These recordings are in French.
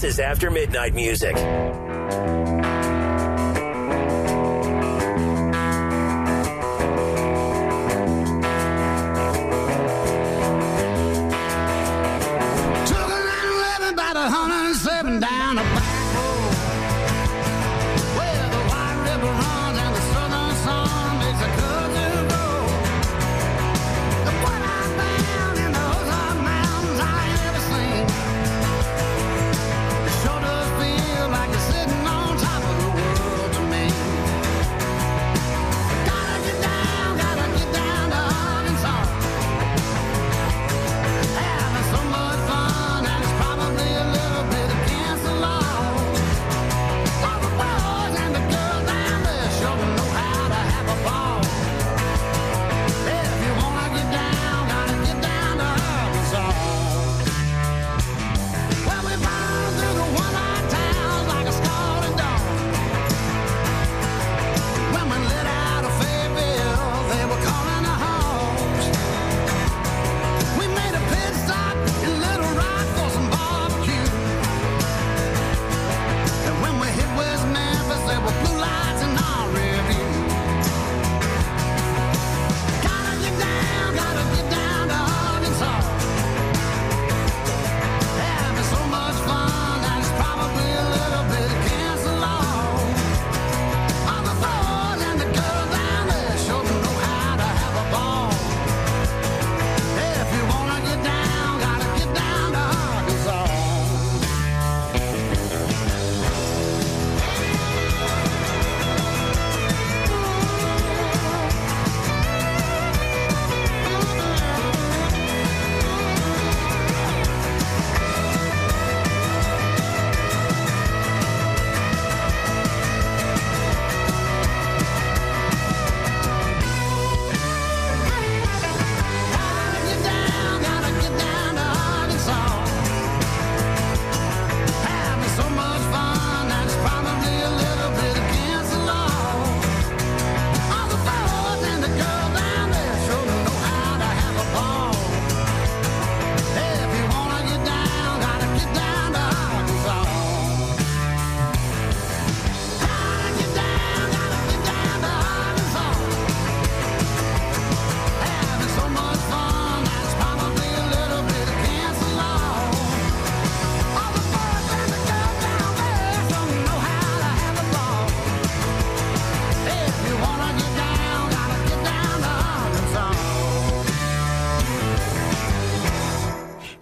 This is After Midnight Music. Took a 911 about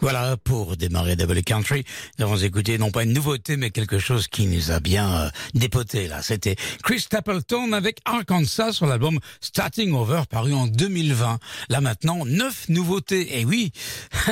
Voilà, pour démarrer Double Country, nous avons écouté non pas une nouveauté, mais quelque chose qui nous a bien euh, dépoté là. C'était Chris Stapleton avec Arkansas sur l'album Starting Over, paru en 2020. Là maintenant, neuf nouveautés. Et oui,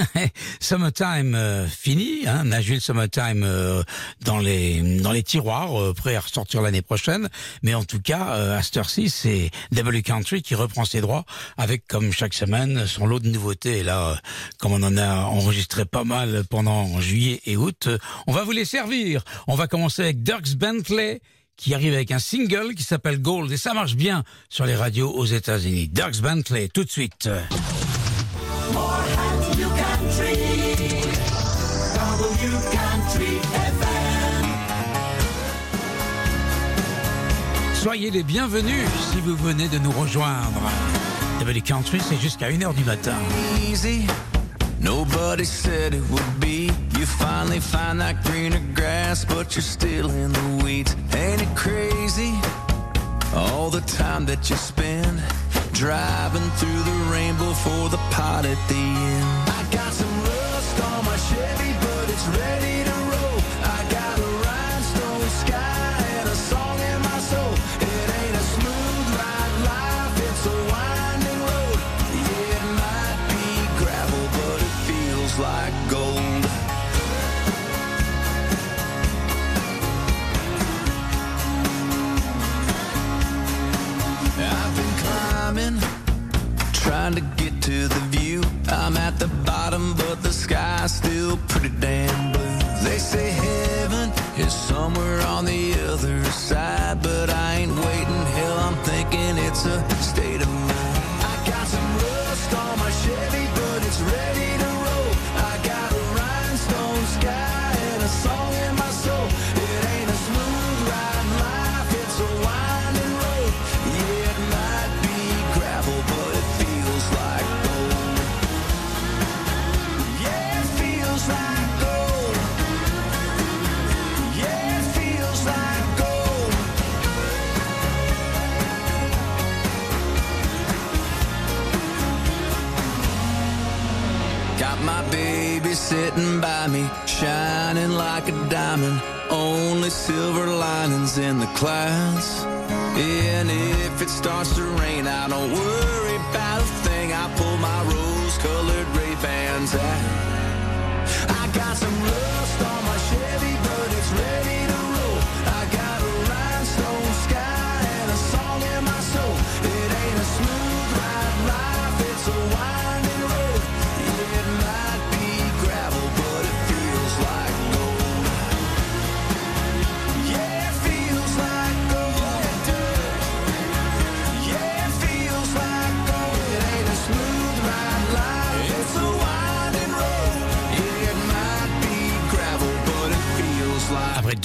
Summertime euh, fini, hein, Summertime euh, dans les dans les tiroirs, euh, prêt à ressortir l'année prochaine. Mais en tout cas, à cette heure-ci, c'est Double Country qui reprend ses droits avec, comme chaque semaine, son lot de nouveautés. Et là, euh, comme on en a enregistré pas mal pendant juillet et août, on va vous les servir. On va commencer avec Dirks Bentley qui arrive avec un single qui s'appelle Gold et ça marche bien sur les radios aux États-Unis. Dirks Bentley, tout de suite. W. W. Soyez les bienvenus si vous venez de nous rejoindre. Double Country, c'est jusqu'à 1h du matin. easy. Nobody said it would be. You finally find that greener grass, but you're still in the weeds. Ain't it crazy? All the time that you spend driving through the rainbow for the pot at the end. I got some rust on my Chevy, but it's ready trying to get to the view. I'm at the bottom, but the sky's still pretty damn blue. They say heaven is somewhere on the other side, but I ain't waiting. Hell, I'm thinking it's a state of mind. I got some rust on my Chevy, but it's ready. Sitting by me, shining like a diamond. Only silver linings in the clouds. And if it starts to rain, I don't worry about a thing. I pull my rose-colored Ray-Bans out.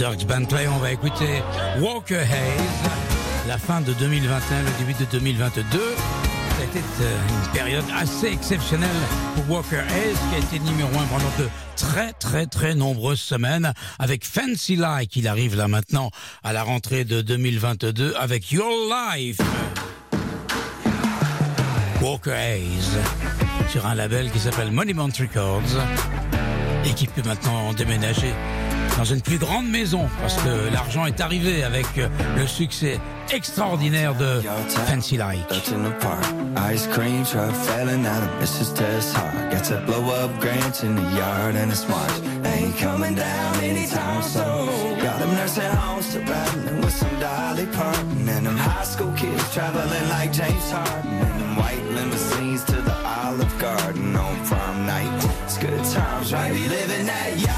Dirk Bentley, on va écouter Walker Hayes. La fin de 2021, le début de 2022. C'était euh, une période assez exceptionnelle pour Walker Hayes, qui a été numéro un pendant de très très très nombreuses semaines avec Fancy Like. Il arrive là maintenant à la rentrée de 2022 avec Your Life. Walker Hayes sur un label qui s'appelle Monument Records et qui peut maintenant déménager dans une plus grande maison parce que l'argent est arrivé avec euh, le succès extraordinaire de Fancy Like. Limousines to the Olive Garden on night. It's good times, right?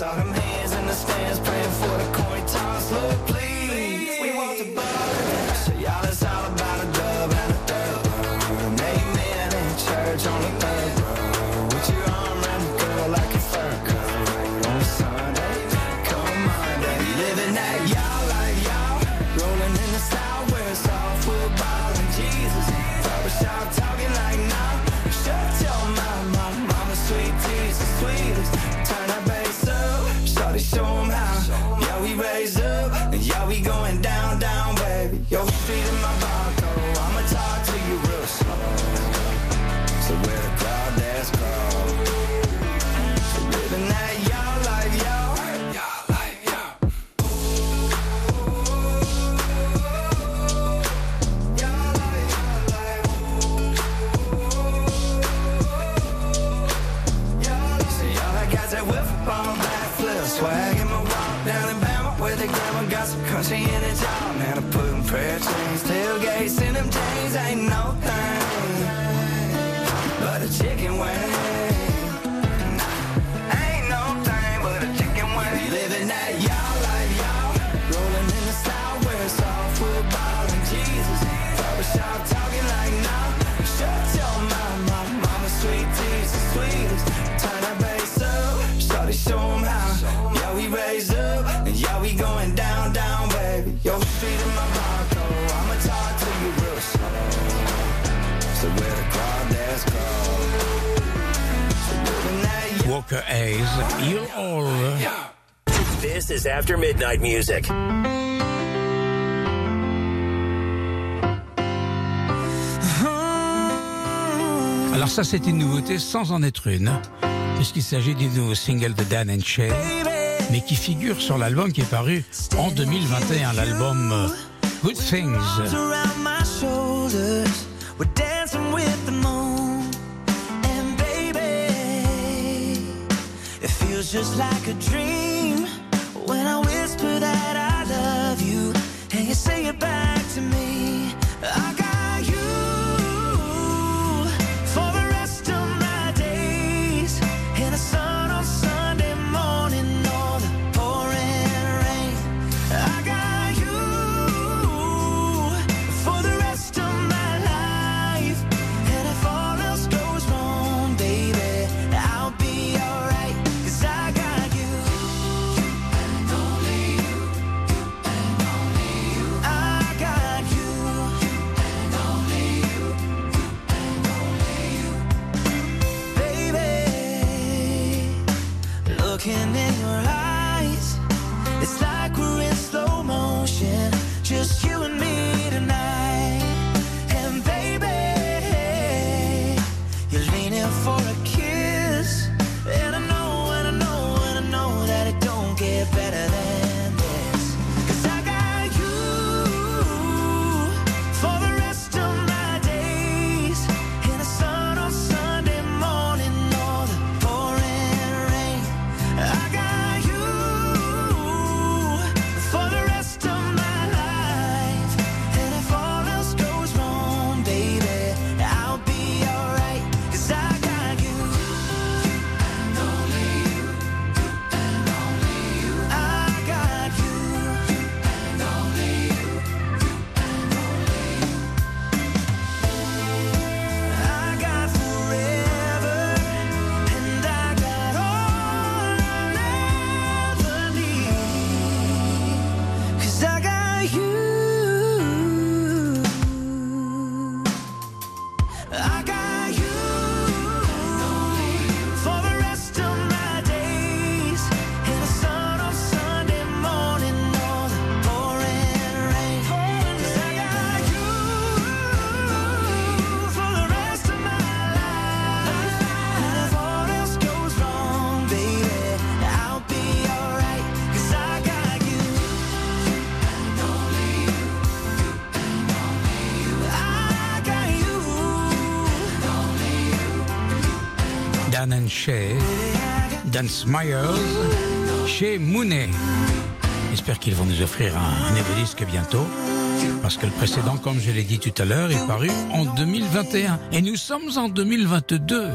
saw him Parker Hayes. You all. This is After Midnight Music. Alors ça, c'est une nouveauté sans en être une, puisqu'il s'agit du nouveau single de Dan and Shay, mais qui figure sur l'album qui est paru en 2021, l'album euh, Good Things. Feels just like a dream. When I whisper that I Dan and Shay, Dan Smyers, chez Mooney. J'espère qu'ils vont nous offrir un, un disque bientôt. Parce que le précédent, comme je l'ai dit tout à l'heure, est paru en 2021. Et nous sommes en 2022.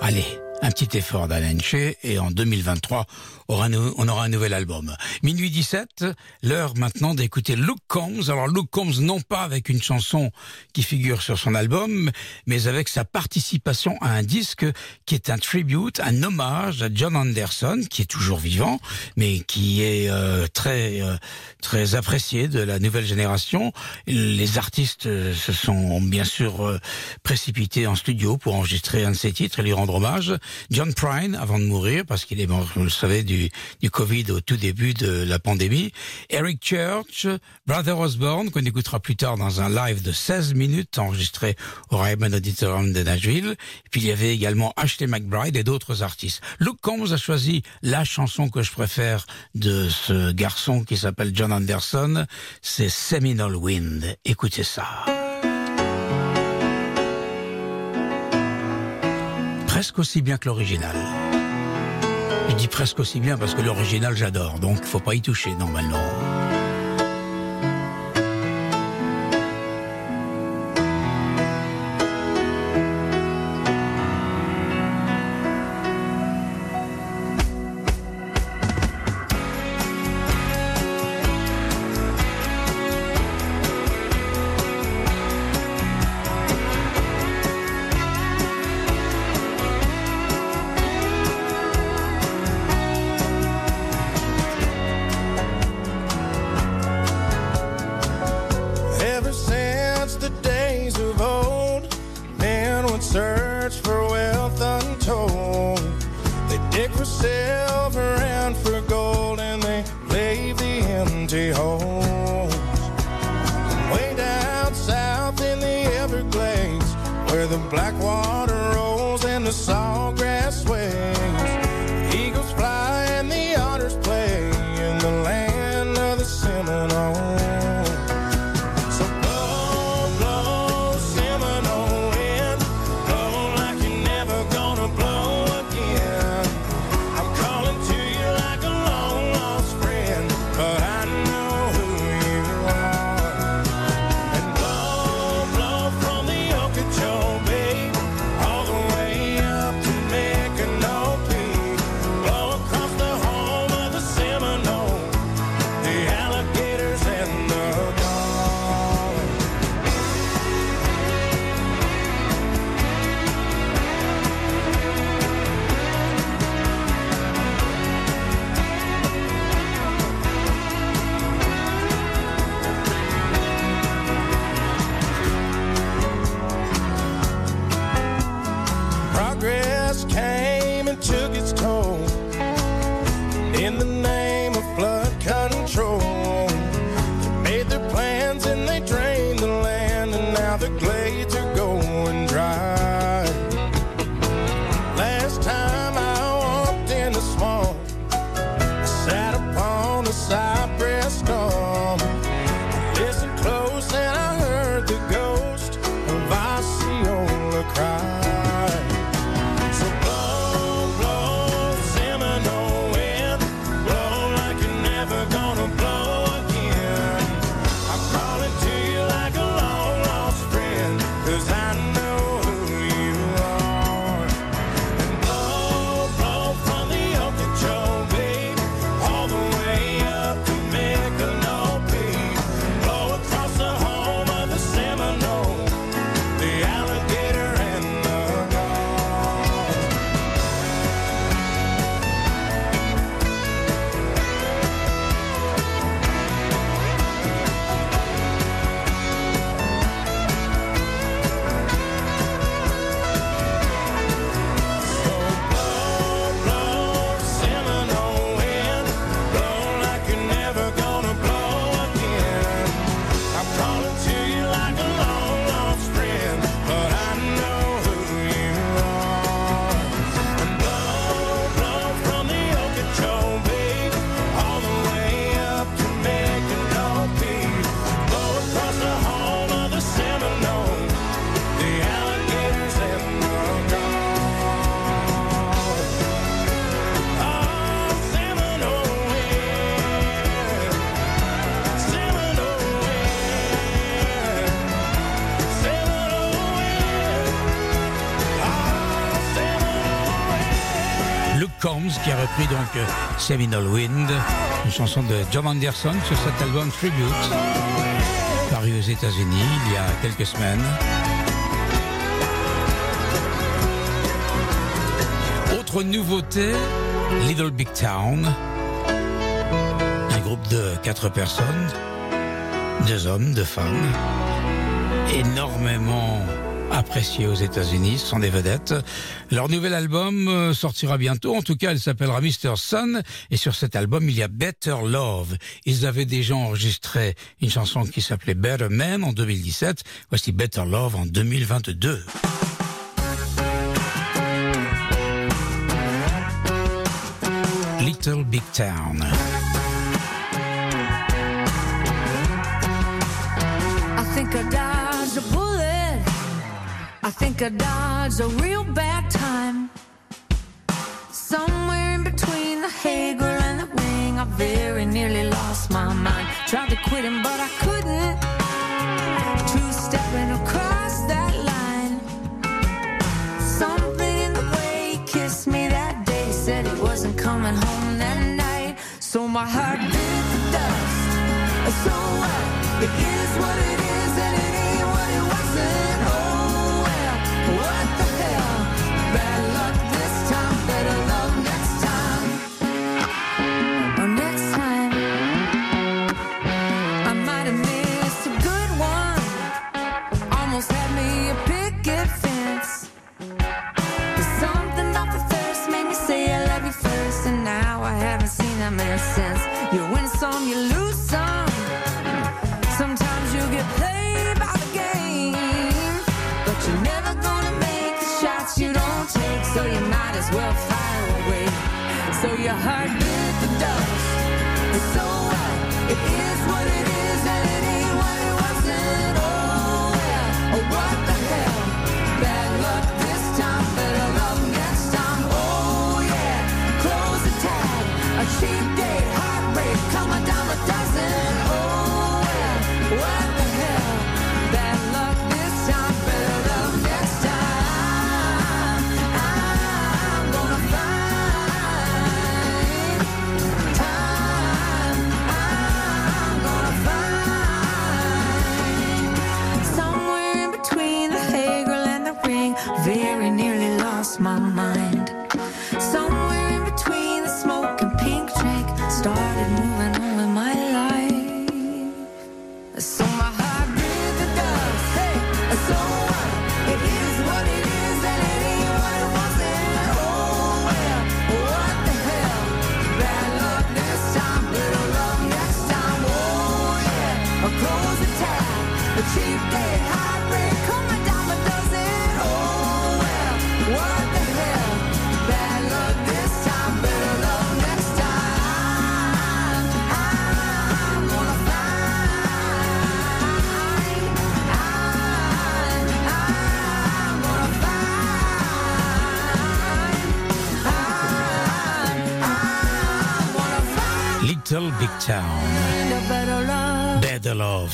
Allez, un petit effort d'Alan Shea et en 2023, on aura un nouvel album. Minuit 17, l'heure maintenant d'écouter Luke Combs. Alors Luke Combs, non pas avec une chanson qui figure sur son album, mais avec sa participation à un disque qui est un tribute, un hommage à John Anderson, qui est toujours vivant, mais qui est euh, très euh, très apprécié de la nouvelle génération. Les artistes euh, se sont bien sûr euh, précipités en studio pour enregistrer un de ses titres et lui rendre hommage. John Prine, avant de mourir, parce qu'il est mort, vous le savez, du, du Covid au tout début de la pandémie. Eric Church, Brother Osborne, qu'on écoutera plus tard dans un live de 16 minutes enregistré au Ryman Auditorium de Nashville. Et puis il y avait également Ashley McBride et d'autres artistes. Luke Combs a choisi la chanson que je préfère de ce garçon qui s'appelle John Anderson. C'est Seminole Wind. Écoutez ça. Presque aussi bien que l'original. Je dis presque aussi bien parce que l'original j'adore, donc faut pas y toucher normalement. Donc euh, Seminole Wind, une chanson de John Anderson sur cet album Tribute, paru aux États-Unis il y a quelques semaines. Autre nouveauté, Little Big Town, un groupe de quatre personnes, deux hommes, deux femmes, énormément appréciés aux États-Unis, sont des vedettes. Leur nouvel album euh, sortira bientôt, en tout cas il s'appellera Mr. Sun, et sur cet album il y a Better Love. Ils avaient déjà enregistré une chanson qui s'appelait Better Man en 2017, voici Better Love en 2022. Little Big Town. I think I. I think I dodged a real bad time. Somewhere in between the Hager and the ring, I very nearly lost my mind. Tried to quit him, but I couldn't. Two stepping across that line. Something in the way he kissed me that day said he wasn't coming home that night. So my heart bit the dust. So what? It is what it is, and it ain't You win some, you lose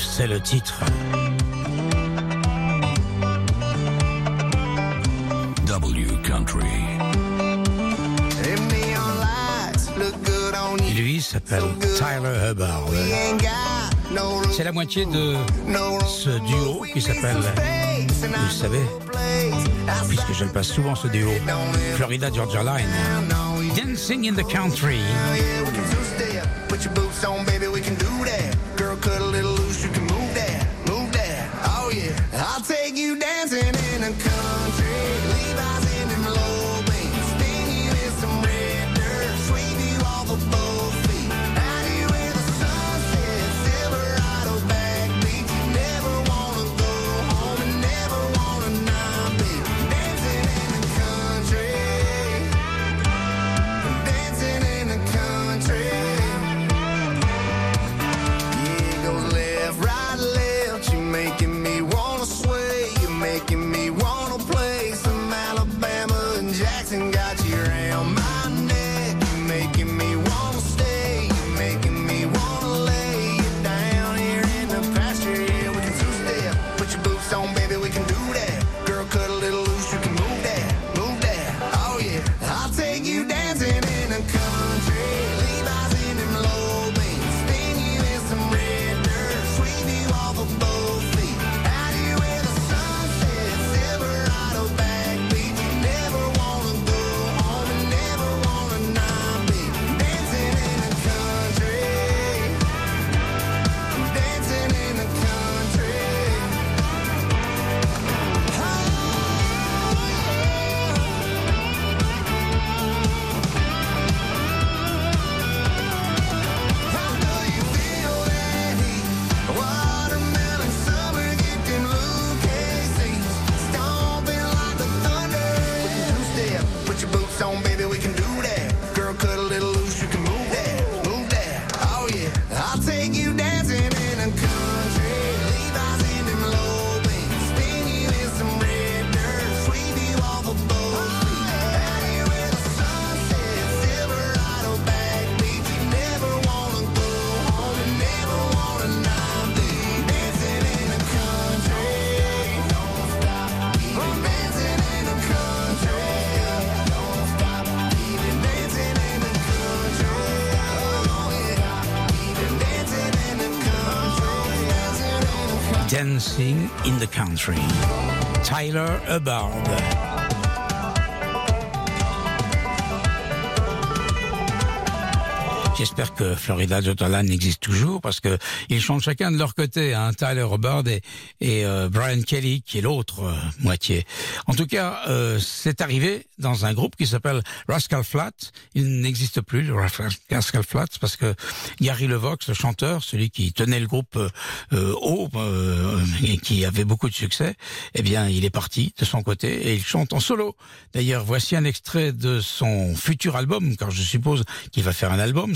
c'est le titre. W Country. Lui s'appelle Tyler Hubbard. C'est la moitié de ce duo qui s'appelle, vous savez, puisque je passe souvent ce duo, Florida Georgia Line. Dancing in the Country. dancing in the country. Tyler Hubbard. J'espère que Florida Jotalan existe toujours parce que ils chantent chacun de leur côté. Hein, Tyler Hubbard et, et euh, Brian Kelly, qui est l'autre euh, moitié. En tout cas, euh, c'est arrivé dans un groupe qui s'appelle Rascal Flat. Il n'existe plus, le Rascal Flat, parce que Gary Levox, le chanteur, celui qui tenait le groupe euh, euh, haut et qui avait beaucoup de succès, eh bien, il est parti de son côté et il chante en solo. D'ailleurs, voici un extrait de son futur album, car je suppose qu'il va faire un album.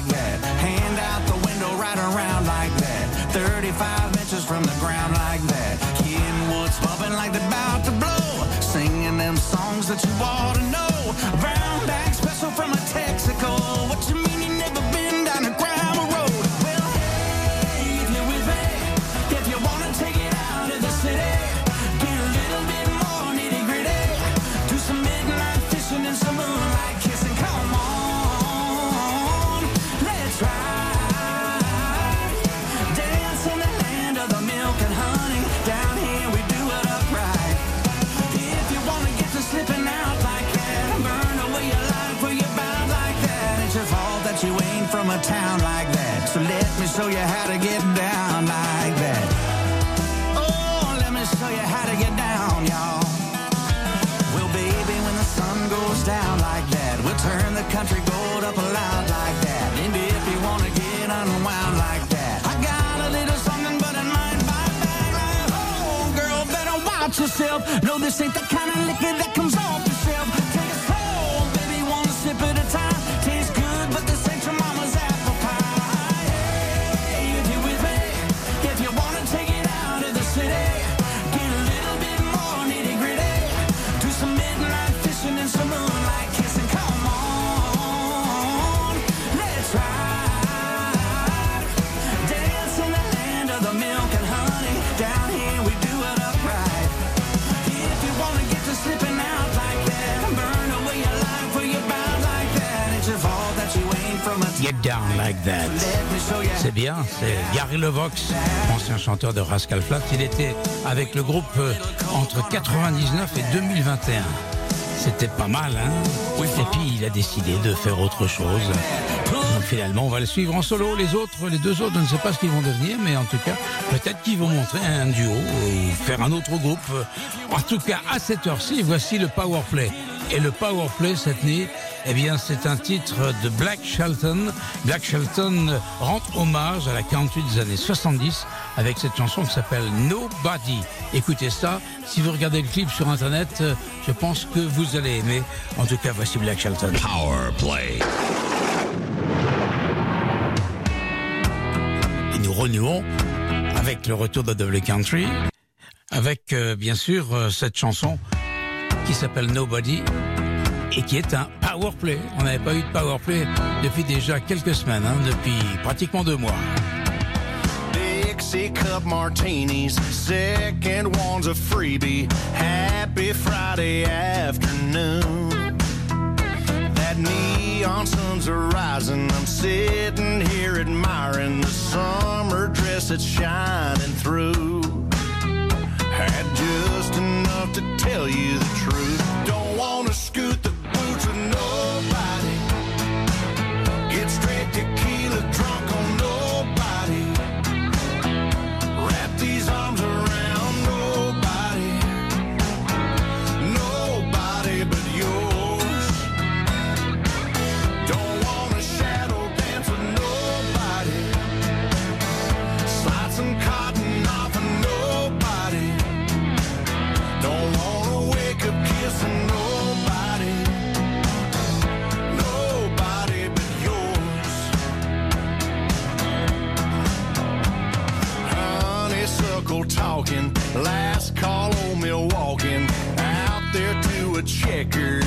that you bought No, this ain't the kind of liquor that Get down like that. C'est bien, c'est Gary Levox, ancien chanteur de Rascal Flatts. Il était avec le groupe euh, entre 99 et 2021. C'était pas mal, hein Et puis il a décidé de faire autre chose. Donc finalement, on va le suivre en solo. Les autres, les deux autres, je ne sais pas ce qu'ils vont devenir, mais en tout cas, peut-être qu'ils vont montrer un duo ou faire un autre groupe. En tout cas, à cette heure-ci, voici le Power Play. Et le Power Play cette nuit, eh bien, c'est un titre de Black Shelton. Black Shelton rend hommage à la country des années 70 avec cette chanson qui s'appelle Nobody. Écoutez ça. Si vous regardez le clip sur Internet, euh, je pense que vous allez aimer. En tout cas, voici Black Shelton. Power Play. Et nous renouons avec le retour de Double Country, avec euh, bien sûr euh, cette chanson qui s'appelle Nobody et qui est un power play. On n'avait pas eu de power play depuis déjà quelques semaines, hein, depuis pratiquement deux mois. Dixie cup martinis, second one's a freebie. Happy Friday afternoon. That neon sun's rising. I'm sitting here admiring the summer dress that's shining through. Had just enough to tell you the truth. Last call on Milwaukee. Out there to a checkered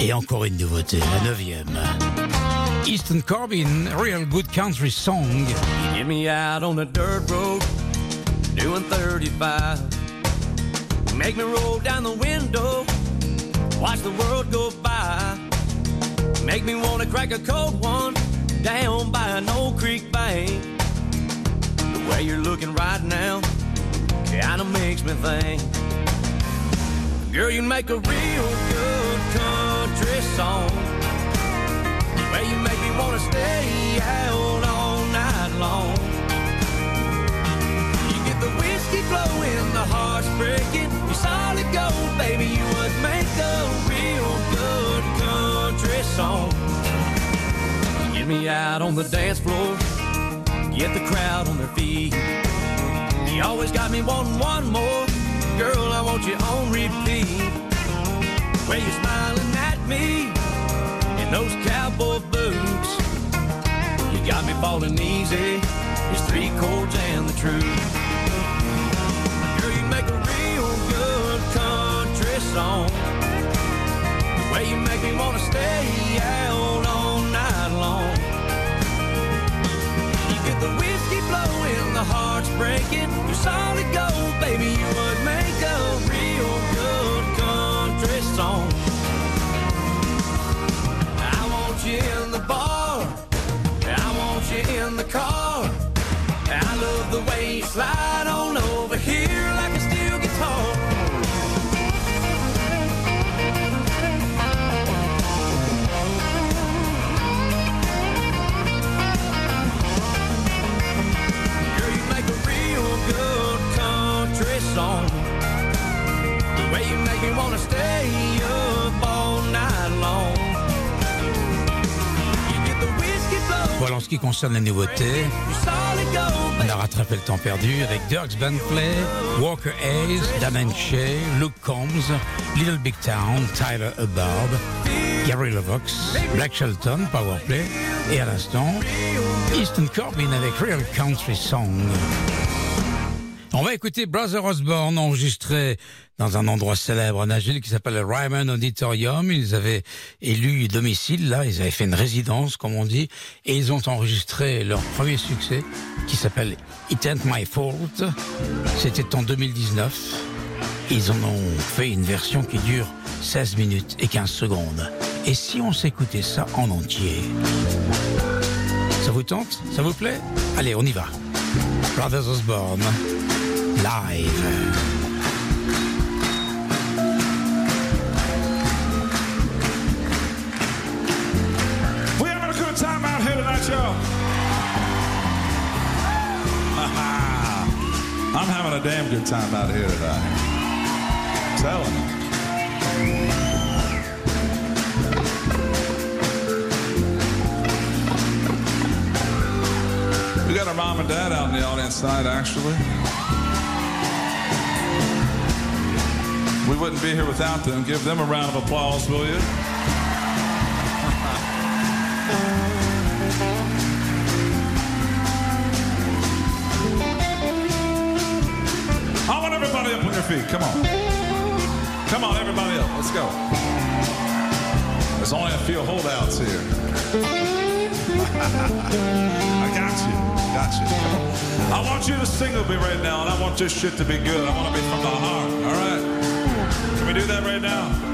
Et encore une nouveauté, la neuvième. Easton Corbin, Real Good Country Song. Get me out on the dirt road, doing 35. Make me roll down the window, Watch the world go by. Make me wanna crack a cold one down by an old creek bank. Way you're looking right now kinda makes me think. Girl, you make a real good country song. The way you make me wanna stay out all night long. You get the whiskey flowing, the heart's breaking. You're solid gold, baby. You would make a real good country song. Get me out on the dance floor, get the crowd on their feet. You always got me wanting one more. Girl, I want you on repeat. Where you're smiling at me in those cowboy boots. You got me falling easy. It's three chords and the truth. Girl, you make a real good country song. The way you make me wanna stay out the whiskey flowing, the heart's breaking. You're solid gold, baby. You would make a real good country song. I want you in the bar. I want you in the car. I love the way you slide ce qui concerne les nouveautés, on a rattrapé le temps perdu avec Dirks Bentley, Walker Hayes, Dan Shea, Luke Combs, Little Big Town, Tyler Hubbard, Gary Levox, Black Shelton, Powerplay, et à l'instant, Easton Corbin avec Real Country Song. On va écouter Brother Osborne enregistré dans un endroit célèbre en Agile qui s'appelle le Ryman Auditorium. Ils avaient élu domicile là, ils avaient fait une résidence comme on dit, et ils ont enregistré leur premier succès qui s'appelle It Ain't My Fault. C'était en 2019. Ils en ont fait une version qui dure 16 minutes et 15 secondes. Et si on s'écoutait ça en entier? Ça vous tente? Ça vous plaît? Allez, on y va. Brothers Osborne, live. We having a good time out here tonight, y'all. I'm having a damn good time out here tonight. telling you. We got our mom and dad out in the audience tonight, actually. We wouldn't be here without them. Give them a round of applause, will you? I want everybody up on your feet. Come on. Come on, everybody up. Let's go. There's only a few holdouts here. I got you. Got you. Come on. I want you to sing with me right now, and I want this shit to be good. I want to be from the heart. All right? Can we do that right now?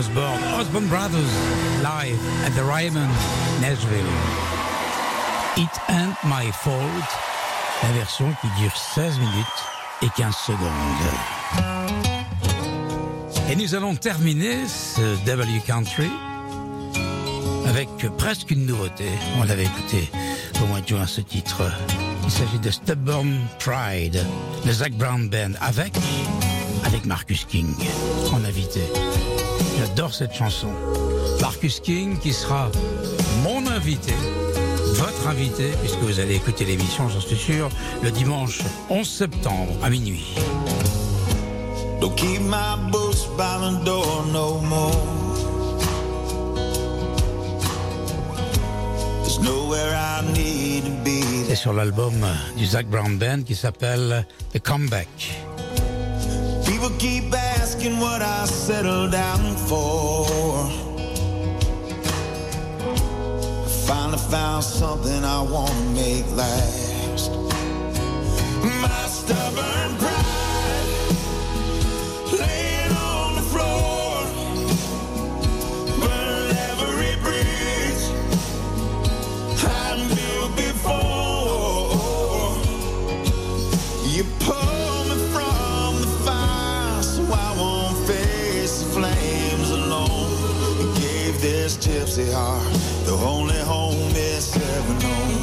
Osborne, Brothers, live at the Ryman, Nashville. It Ain't My Fault, la version qui dure 16 minutes et 15 secondes. Et nous allons terminer ce W Country avec presque une nouveauté. On l'avait écouté au mois de juin ce titre. Il s'agit de Stubborn Pride, le Zach Brown Band, avec, avec Marcus King en invité. J'adore cette chanson. Marcus King qui sera mon invité, votre invité, puisque vous allez écouter l'émission, j'en suis sûr, le dimanche 11 septembre à minuit. Don't keep my boots by the door no more. There's nowhere I need to be. C'est sur l'album du Zach Brown Band qui s'appelle The Comeback. People keep asking what I settled down for. I finally found something I want to make last. My stubborn pride this gypsy heart the only home it's ever known. Oh.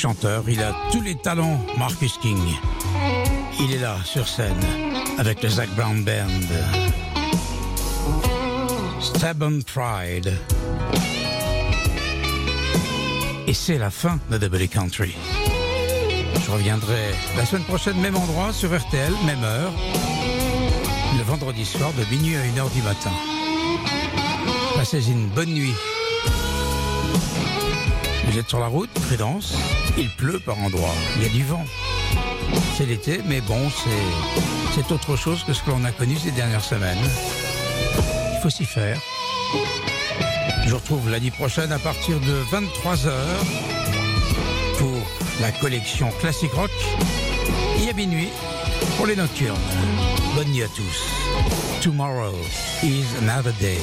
Chanteur, il a tous les talents Marcus King. Il est là sur scène avec le Zac Brown Band. Stubborn Pride. Et c'est la fin de Double Country. Je reviendrai la semaine prochaine, même endroit, sur RTL, même heure, le vendredi soir de minuit à 1h du matin. Passez une bonne nuit. Vous êtes sur la route, prudence. Il pleut par endroits. Il y a du vent. C'est l'été, mais bon, c'est, autre chose que ce que l'on a connu ces dernières semaines. Il faut s'y faire. Je vous retrouve lundi prochaine à partir de 23h pour la collection Classic Rock. Et à minuit pour les nocturnes. Bonne nuit à tous. Tomorrow is another day.